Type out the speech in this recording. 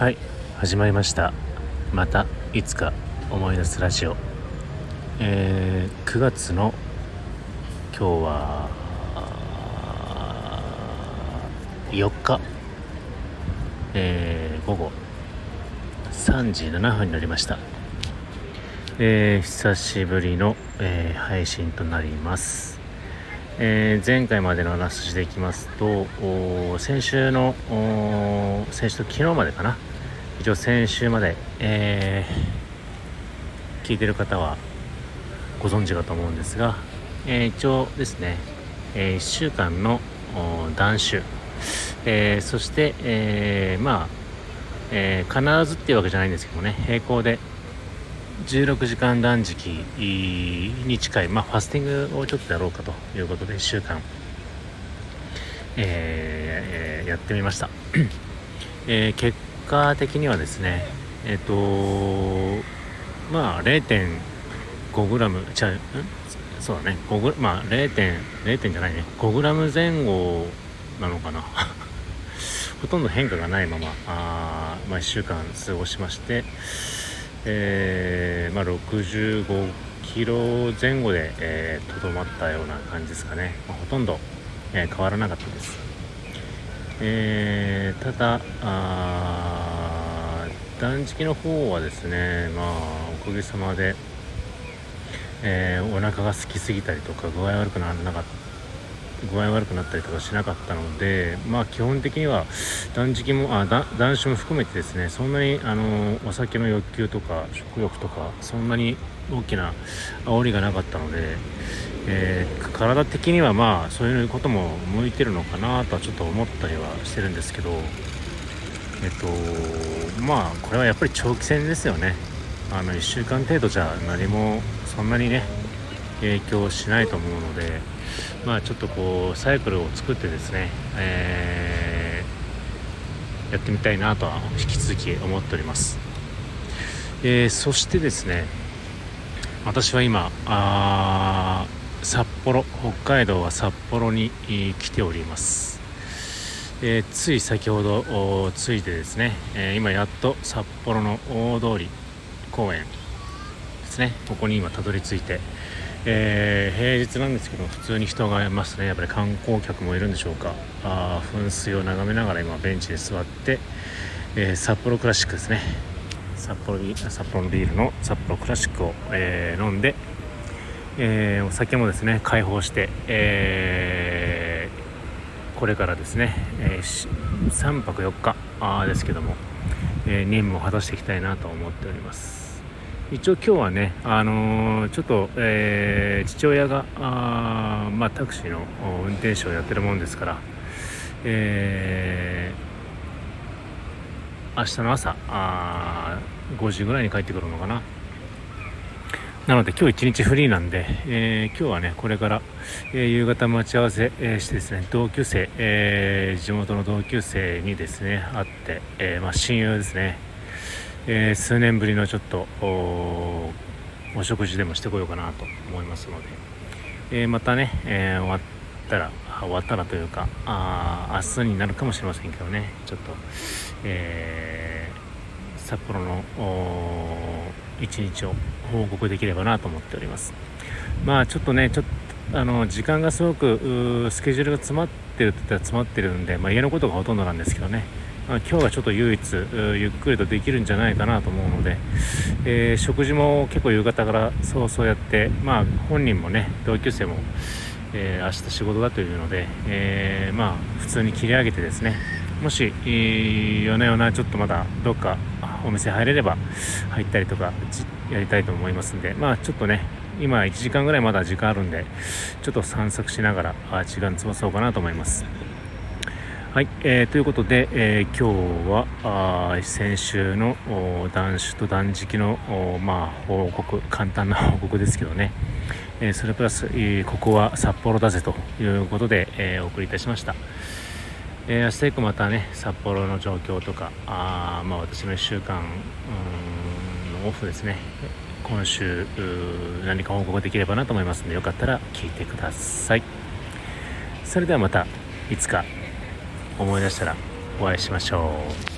はい始まりました。またいつか思い出すラジオ。えー、9月の今日は4日。えー、午後3時7分になりました。えー、久しぶりの、えー、配信となります。えー、前回までの話でいきますと先週の先週と昨日までかな。一応先週まで、えー、聞いてる方はご存知かと思うんですが、えー、一応ですね、えー、1週間の断酒、えー、そして、えー、まあ、えー、必ずっていうわけじゃないんですけどもね並行で16時間断食に近い、まあ、ファスティングをちょっとやろうかということで1週間、えー、やってみました、え、結果的にはですねえっ、ー、とまあ 0.5g じゃうそうだね。5グまあ 0. 0点じゃないね。5g 前後なのかな。ほとんど変化がないままあ、まあ、1週間過ごしましてえー、まあ、65キロ前後でとど、えー、まったような感じですかね、まあ、ほとんど、えー、変わらなかったです、えただ断食の方はですねまあおかげさまで、えお腹が空きすぎたりとか具合悪くならなかった具合悪くなったりとかしなかったのでまあ基本的には断食もあ断酒も含めてですねそんなにあのお酒の欲求とか食欲とかそんなに大きな煽りがなかったので、えー、体的にはまあそういうことも向いてるのかなとはちょっと思ったりはしてるんですけどえっとまあこれはやっぱり長期戦ですよね。あの1週間程度じゃ何もそんなにね影響しないと思うのでまあちょっとこうサイクルを作ってですね、えー、やってみたいなとは引き続き思っております、えー、そしてですね私は今あ札幌北海道は札幌に来ております。えー、つい先ほど着いてですね、えー、今やっと札幌の大通り公園ですねここに今たどり着いて、えー、平日なんですけど普通に人がいますね。やっぱり観光客もいるんでしょうか。あ噴水を眺めながら今ベンチで座って、え、札幌クラシックですね。札幌札幌のビールの札幌クラシックを、えー、飲んで、えお酒もですね開放して、えこれからですね、え3泊4日あですけども、え任務を果たしていきたいなと思っております。一応今日はね、あの、ちょっと、え、父親があ、まあ、タクシーの運転手をやってるもんですから、えー、明日の朝5時ぐらいに帰ってくるのかな。なので今日一日フリーなんで、えー、今日はねこれから、えー、夕方待ち合わせ、してですね同級生、え地元の同級生にですね会って、えまあ、親友ですね。え、数年ぶりのちょっとお食事でもしてこようかなと思いますので、え、またね、え、終わったら終わったらというかあ明日になるかもしれませんけどね。ちょっと、え札幌の一日を報告できればなと思っております。まあちょっとねちょっとあの時間がすごくスケジュールが詰まってるって言ったら詰まってるんで、まあ、家のことがほとんどなんですけどね。まあ、今日はちょっと唯一ゆっくりとできるんじゃないかなと思うので、えー、食事も結構夕方からそうそうやって、まあ、本人もね同級生も、えー、明日仕事だというので、えー、まあ、普通に切り上げてですね。もし、夜な夜なちょっとまだどっかお店入れれば入ったりとかやりたいと思いますんで。まあちょっとね今1時間ぐらいまだ時間あるんでちょっと散策しながら時間潰そうかなと思います。はい、えー、ということで、えー、今日はあ先週の断酒と断食のまあ、報告簡単な 報告ですけどね、えー、それプラス、えー、ここは札幌だぜということで、えー、お送りいたしました、えー、明日以降またね札幌の状況とかあ、まあ、私の1週間のオフですね。今週何か報告できればなと思いますのでよかったら聞いてください。それではまたいつか思い出したらお会いしましょう。